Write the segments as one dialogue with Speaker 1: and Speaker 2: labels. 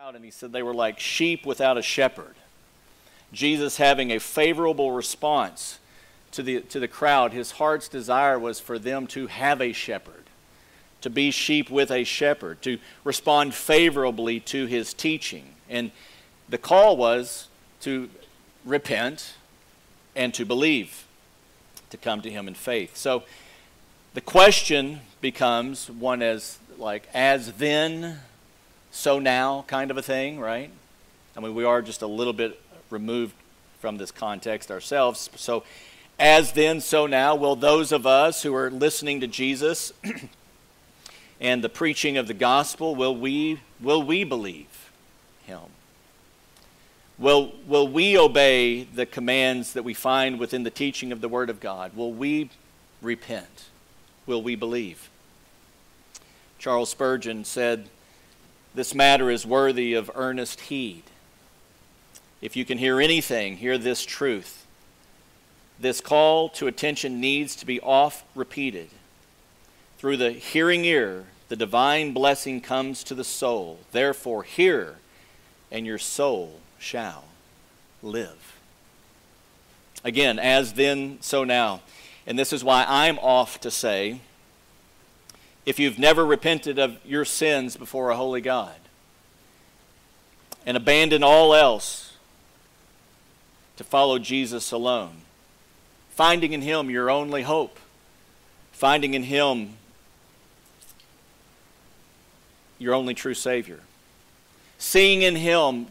Speaker 1: crowd and he said they were like sheep without a shepherd. Jesus having a favorable response to the, to the crowd, his heart's desire was for them to have a shepherd, to be sheep with a shepherd, to respond favorably to his teaching. And the call was to repent and to believe, to come to him in faith. So the question becomes one as like as then so now kind of a thing, right? I mean, we are just a little bit removed from this context ourselves. So, as then, so now, will those of us who are listening to Jesus and the preaching of the gospel, will we, will we believe him? Will, will we obey the commands that we find within the teaching of the Word of God? Will we repent? Will we believe? Charles Spurgeon said, this matter is worthy of earnest heed. If you can hear anything, hear this truth. This call to attention needs to be oft repeated. Through the hearing ear, the divine blessing comes to the soul. Therefore, hear, and your soul shall live. Again, as then, so now. And this is why I'm off to say if you've never repented of your sins before a holy God and abandoned all else to follow Jesus alone, finding in Him your only hope, finding in Him your only true Savior, seeing in Him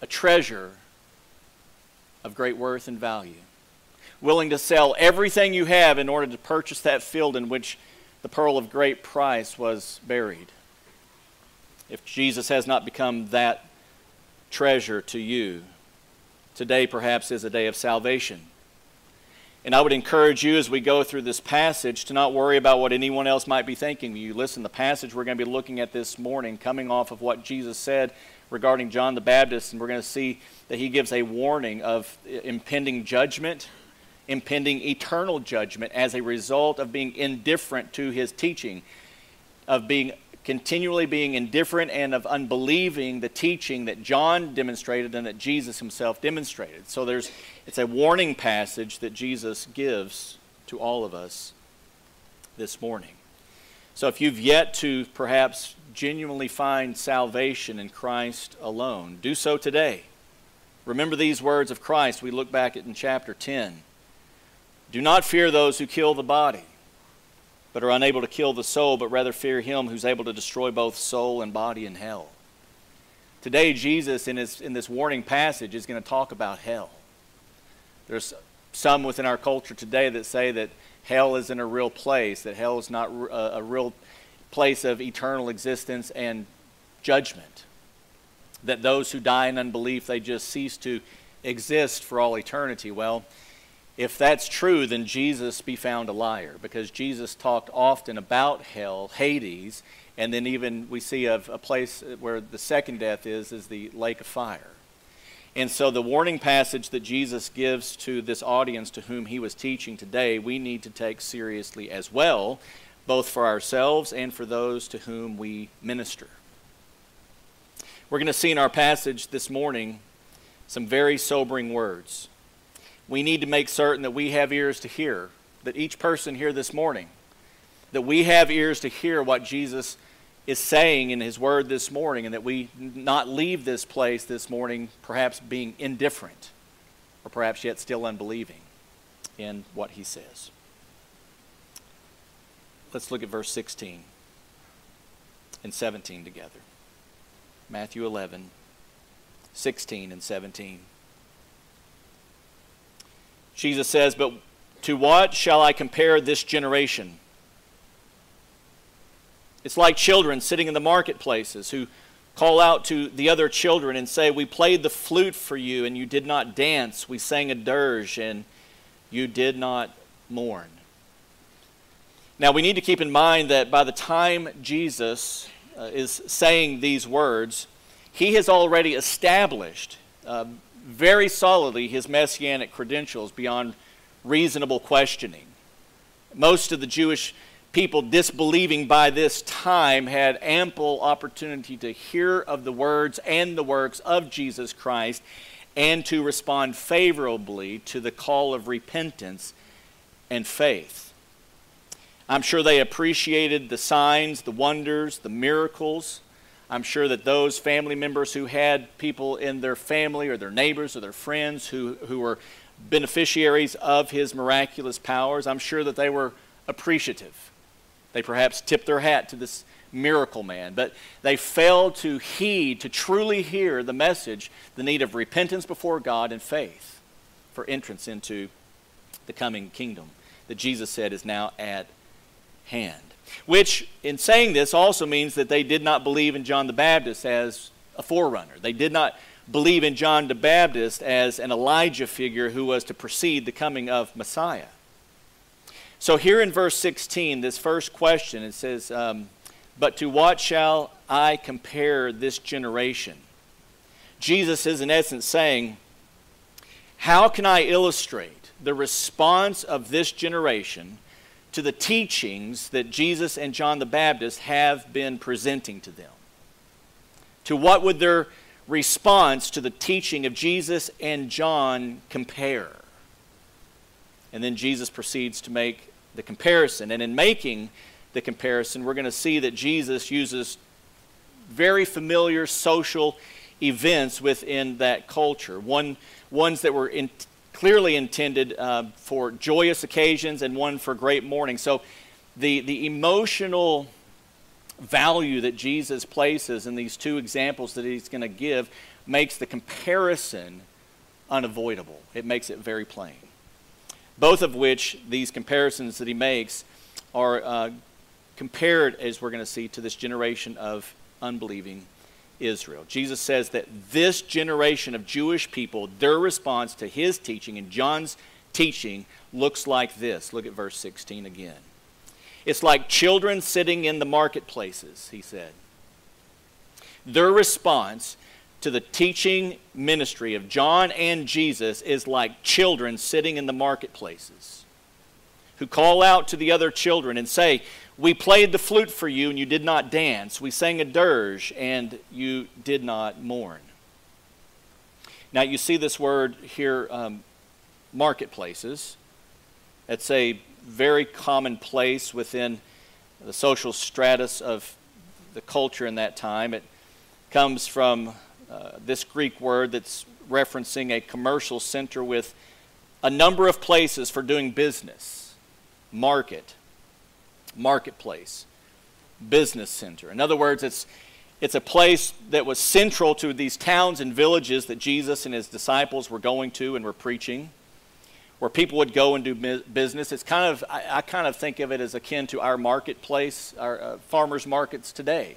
Speaker 1: a treasure of great worth and value, willing to sell everything you have in order to purchase that field in which the pearl of great price was buried. If Jesus has not become that treasure to you, today perhaps is a day of salvation. And I would encourage you as we go through this passage to not worry about what anyone else might be thinking. You listen, the passage we're going to be looking at this morning, coming off of what Jesus said regarding John the Baptist, and we're going to see that he gives a warning of impending judgment impending eternal judgment as a result of being indifferent to his teaching, of being continually being indifferent and of unbelieving the teaching that John demonstrated and that Jesus himself demonstrated. So there's it's a warning passage that Jesus gives to all of us this morning. So if you've yet to perhaps genuinely find salvation in Christ alone, do so today. Remember these words of Christ we look back at in chapter 10. Do not fear those who kill the body, but are unable to kill the soul, but rather fear him who's able to destroy both soul and body in hell. Today, Jesus, in, his, in this warning passage, is going to talk about hell. There's some within our culture today that say that hell isn't a real place, that hell is not a, a real place of eternal existence and judgment. That those who die in unbelief, they just cease to exist for all eternity. Well, if that's true, then Jesus be found a liar because Jesus talked often about hell, Hades, and then even we see of a place where the second death is, is the lake of fire. And so the warning passage that Jesus gives to this audience to whom he was teaching today, we need to take seriously as well, both for ourselves and for those to whom we minister. We're going to see in our passage this morning some very sobering words we need to make certain that we have ears to hear, that each person here this morning, that we have ears to hear what Jesus is saying in his word this morning, and that we not leave this place this morning perhaps being indifferent, or perhaps yet still unbelieving in what he says. Let's look at verse 16 and 17 together. Matthew 11, 16 and 17. Jesus says, But to what shall I compare this generation? It's like children sitting in the marketplaces who call out to the other children and say, We played the flute for you and you did not dance. We sang a dirge and you did not mourn. Now, we need to keep in mind that by the time Jesus uh, is saying these words, he has already established uh, very solidly his messianic credentials beyond reasonable questioning. Most of the Jewish people disbelieving by this time had ample opportunity to hear of the words and the works of Jesus Christ and to respond favorably to the call of repentance and faith. I'm sure they appreciated the signs, the wonders, the miracles. I'm sure that those family members who had people in their family or their neighbors or their friends who, who were beneficiaries of his miraculous powers, I'm sure that they were appreciative. They perhaps tipped their hat to this miracle man, but they failed to heed, to truly hear the message, the need of repentance before God and faith for entrance into the coming kingdom that Jesus said is now at hand. Which, in saying this, also means that they did not believe in John the Baptist as a forerunner. They did not believe in John the Baptist as an Elijah figure who was to precede the coming of Messiah. So, here in verse 16, this first question, it says, um, But to what shall I compare this generation? Jesus is, in essence, saying, How can I illustrate the response of this generation to the teachings that Jesus and John the Baptist have been presenting to them? To what would their response to the teaching of Jesus and John compare? And then Jesus proceeds to make the comparison. And in making the comparison, we're going to see that Jesus uses very familiar social events within that culture. One, ones that were in, clearly intended uh, for joyous occasions and one for great mourning. So the, the emotional value that Jesus places in these two examples that he's going to give makes the comparison unavoidable. It makes it very plain. Both of which, these comparisons that he makes, are uh, compared, as we're going to see, to this generation of unbelieving Israel. Jesus says that this generation of Jewish people, their response to his teaching and John's teaching looks like this. Look at verse 16 again. It's like children sitting in the marketplaces, he said. Their response to the teaching ministry of John and Jesus is like children sitting in the marketplaces who call out to the other children and say, we played the flute for you and you did not dance. We sang a dirge and you did not mourn. Now, you see this word here, um, marketplaces. It's a very common place within the social stratus of the culture in that time. It comes from uh, this Greek word that's referencing a commercial center with a number of places for doing business market, marketplace, business center. In other words, it's, it's a place that was central to these towns and villages that Jesus and his disciples were going to and were preaching, where people would go and do business. It's kind of, I, I kind of think of it as akin to our marketplace, our uh, farmers markets today.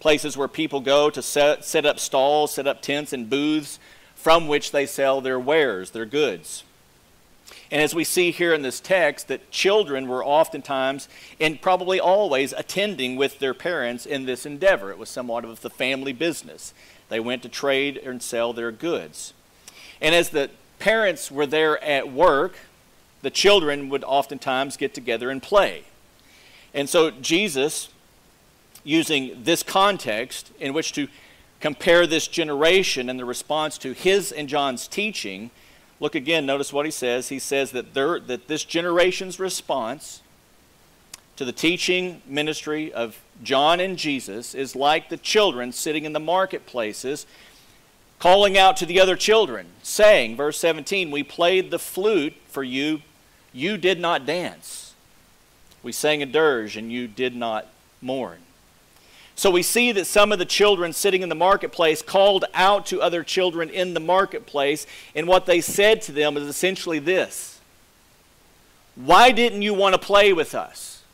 Speaker 1: Places where people go to set, set up stalls, set up tents and booths from which they sell their wares, their goods. And as we see here in this text, that children were oftentimes and probably always attending with their parents in this endeavor. It was somewhat of the family business. They went to trade and sell their goods. And as the parents were there at work, the children would oftentimes get together and play. And so Jesus, using this context in which to compare this generation and the response to his and John's teaching, Look again, notice what he says. He says that, there, that this generation's response to the teaching ministry of John and Jesus is like the children sitting in the marketplaces calling out to the other children, saying, verse 17, We played the flute for you, you did not dance. We sang a dirge, and you did not mourn. So we see that some of the children sitting in the marketplace called out to other children in the marketplace, and what they said to them is essentially this Why didn't you want to play with us?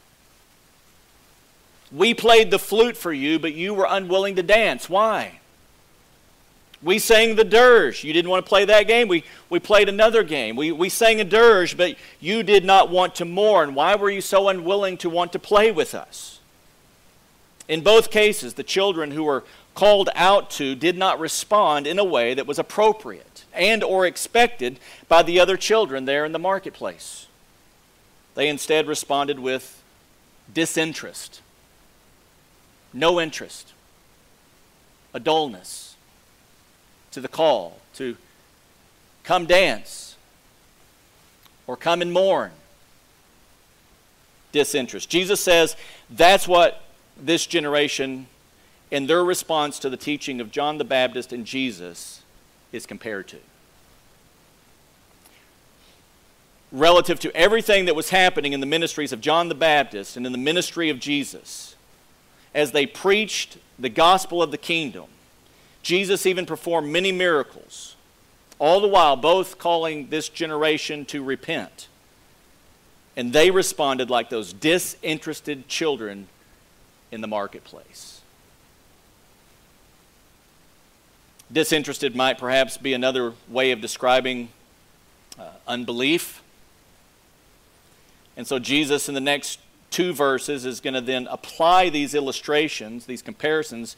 Speaker 1: We played the flute for you, but you were unwilling to dance. Why? We sang the dirge. You didn't want to play that game. We, we played another game. We, we sang a dirge, but you did not want to mourn. Why were you so unwilling to want to play with us? In both cases, the children who were called out to did not respond in a way that was appropriate and or expected by the other children there in the marketplace. They instead responded with disinterest, no interest, a dullness to the call to come dance or come and mourn. Disinterest. Jesus says that's what this generation, and their response to the teaching of John the Baptist and Jesus, is compared to. Relative to everything that was happening in the ministries of John the Baptist and in the ministry of Jesus, as they preached the gospel of the kingdom, Jesus even performed many miracles, all the while both calling this generation to repent. And they responded like those disinterested children in the marketplace. Disinterested might perhaps be another way of describing uh, unbelief. And so Jesus, in the next two verses, is going to then apply these illustrations, these comparisons,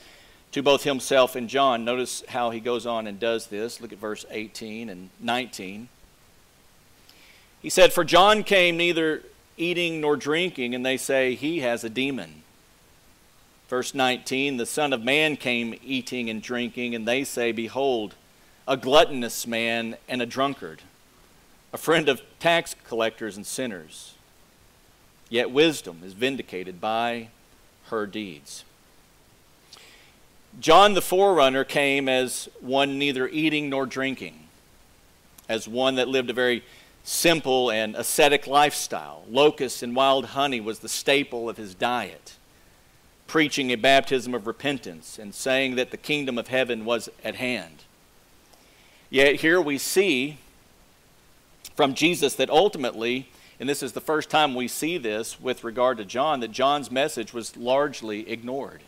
Speaker 1: to both himself and John. Notice how he goes on and does this. Look at verse 18 and 19. He said, For John came neither eating nor drinking, and they say he has a demon. Verse 19 The Son of Man came eating and drinking, and they say, Behold, a gluttonous man and a drunkard, a friend of tax collectors and sinners. Yet wisdom is vindicated by her deeds. John the forerunner came as one neither eating nor drinking, as one that lived a very simple and ascetic lifestyle. Locusts and wild honey was the staple of his diet preaching a baptism of repentance and saying that the kingdom of heaven was at hand. Yet here we see from Jesus that ultimately, and this is the first time we see this with regard to John, that John's message was largely ignored.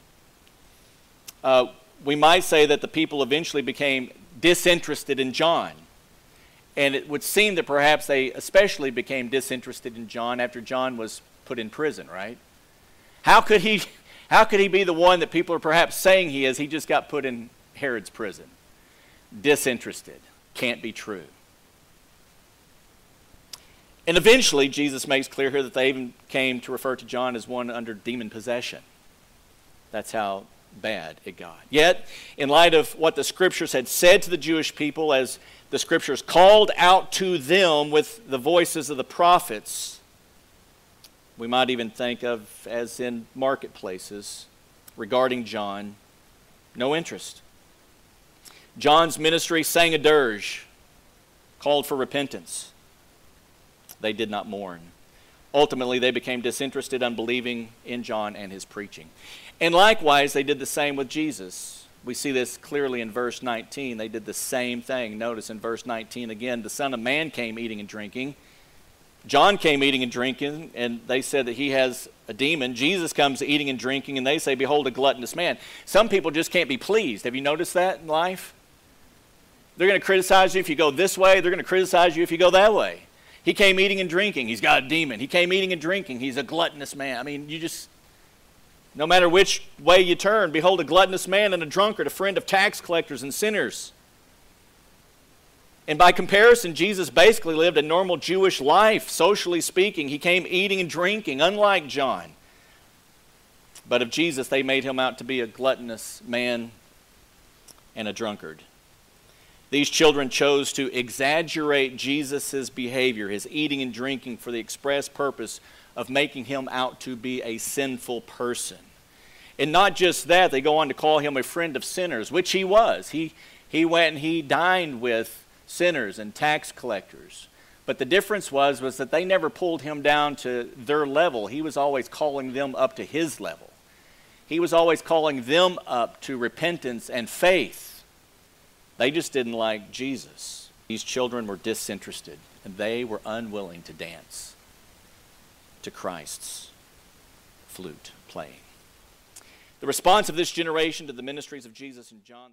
Speaker 1: Uh, we might say that the people eventually became disinterested in John. And it would seem that perhaps they especially became disinterested in John after John was put in prison, right? How could he how could he be the one that people are perhaps saying he is? He just got put in Herod's prison. Disinterested. Can't be true. And eventually, Jesus makes clear here that they even came to refer to John as one under demon possession. That's how bad it got. Yet, in light of what the scriptures had said to the Jewish people, as the scriptures called out to them with the voices of the prophets, we might even think of as in marketplaces regarding John, no interest. John's ministry sang a dirge, called for repentance. They did not mourn. Ultimately, they became disinterested, unbelieving in John and his preaching. And likewise, they did the same with Jesus. We see this clearly in verse 19. They did the same thing. Notice in verse 19 again, the Son of Man came eating and drinking John came eating and drinking, and they said that he has a demon. Jesus comes eating and drinking, and they say, Behold, a gluttonous man. Some people just can't be pleased. Have you noticed that in life? They're going to criticize you if you go this way, they're going to criticize you if you go that way. He came eating and drinking, he's got a demon. He came eating and drinking, he's a gluttonous man. I mean, you just, no matter which way you turn, behold, a gluttonous man and a drunkard, a friend of tax collectors and sinners. And by comparison, Jesus basically lived a normal Jewish life, socially speaking. He came eating and drinking, unlike John. But of Jesus, they made him out to be a gluttonous man and a drunkard. These children chose to exaggerate Jesus' behavior, his eating and drinking, for the express purpose of making him out to be a sinful person. And not just that, they go on to call him a friend of sinners, which he was. He, he went and he dined with sinners and tax collectors. But the difference was was that they never pulled him down to their level. He was always calling them up to his level. He was always calling them up to repentance and faith. They just didn't like Jesus. These children were disinterested and they were unwilling to dance to Christ's flute playing. The response of this generation to the ministries of Jesus and John